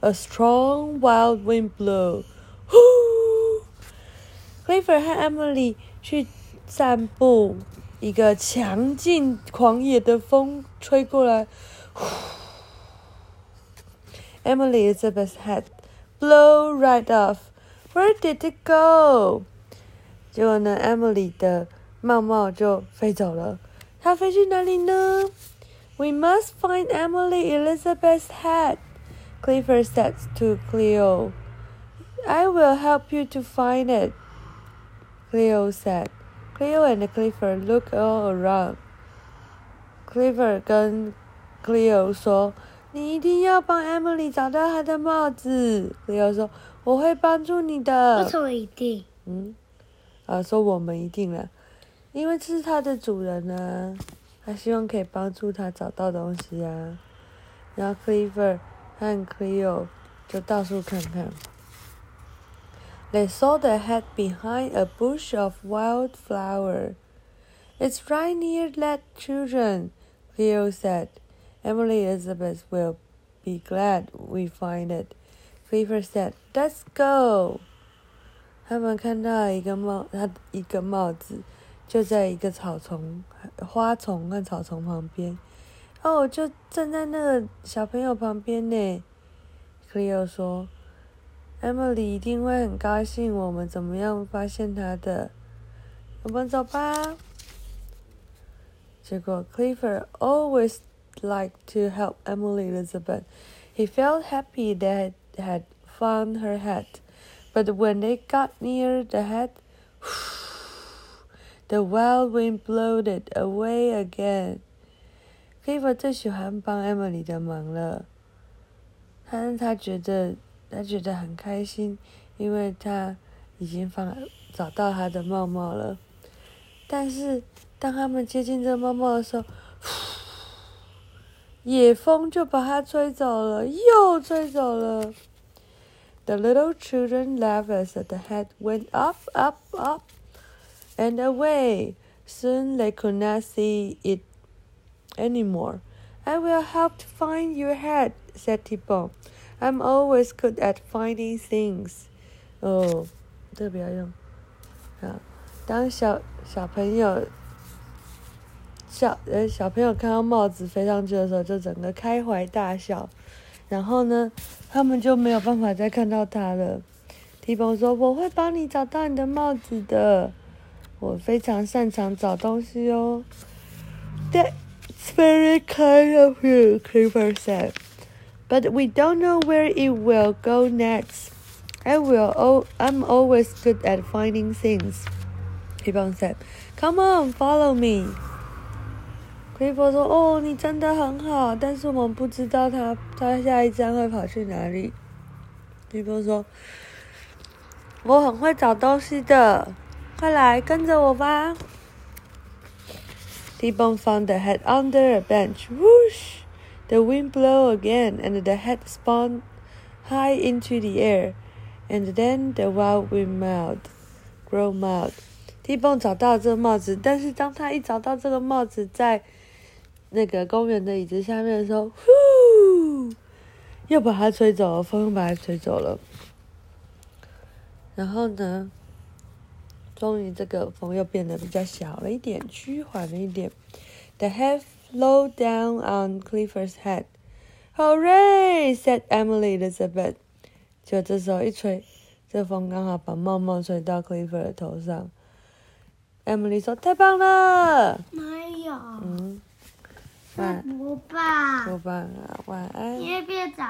A strong wild wind blew. Clifford 和 Emily 去散步，一个强劲狂野的风吹过来。Emily Elizabeth's head blew right off. Where did it go? 结果呢，Emily 的帽帽就飞走了。它飞去哪里呢？We must find Emily Elizabeth's hat. Clifford said to Cleo. I will help you to find it. Cleo said. Cleo and Clifford looked all around. Clifford 跟 Cleo 说：“你一定要帮 Emily 找到她的帽子。”Cleo 说：“我会帮助你的。”为什么一定？嗯，啊，说我们一定了，因为这是它的主人呢、他希望可以帮助他找到东西啊。然后 Clifford 和 Cleo 就到处看看。They saw the hat behind a bush of wildflower. It's right near that children, Cleo said. Emily Elizabeth will be glad we find it. Clifford said, Let's go. 他们看到一个帽，他一个帽子就在一个草丛、花丛和草丛旁边。 哦，就站在那个小朋友旁边呢。Cleo 说：“Emily 一定会很高兴，我们怎么样发现他的？我们走吧。”结果 Clifford always liked to help Emily Elizabeth. He felt happy that he had found her hat. But when they got near the hat, the wild wind blew it away again. Clifford 最喜欢帮 Emily 的忙了，他他觉得他觉得很开心，因为他已经放找到他的帽帽了。但是当他们接近这帽帽的时候，野风就把它吹走了，又吹走了。The little children laughed as the hat went up, up, up, and away. Soon they could not see it anymore. I will help to find your hat, said Tipo. I'm always good at finding things. 哦，这个不要用。啊，当小小朋友小呃小朋友看到帽子飞上去的时候，就整个开怀大笑。然后呢，他们就没有办法再看到它了。提蓬说：“我会帮你找到你的帽子的，我非常擅长找东西哦。”对 very kind of you, Clifford said. But we don't know where it will go next. I will. Oh, I'm always good at finding things. Tibbon said. Come on, follow me. Clifford 说：“哦，你真的很好，但是我们不知道他他下一站会跑去哪里。” Clifford 说：“我很会找东西的，快来跟着我吧。” T-Bone found the hat under a bench. Whoosh! The wind blew again, and the hat spun high into the air. And then the wild wind mild, grow mild. T-Bone 找到这个帽子，但是当他一找到这个帽子在那个公园的椅子下面的时候，呼，又把它吹走了，风又把它吹走了。然后呢， 终于这个风又变得比较小了一点，趋缓了一点。The hat flowed down on Clifford's head. Hooray! said Emily Elizabeth. 就这时候一吹，这风刚好把帽帽吹到 Clifford 的头上。Emily 说：“太棒了！”没有，嗯，不吧？多棒啊！晚安。因为变早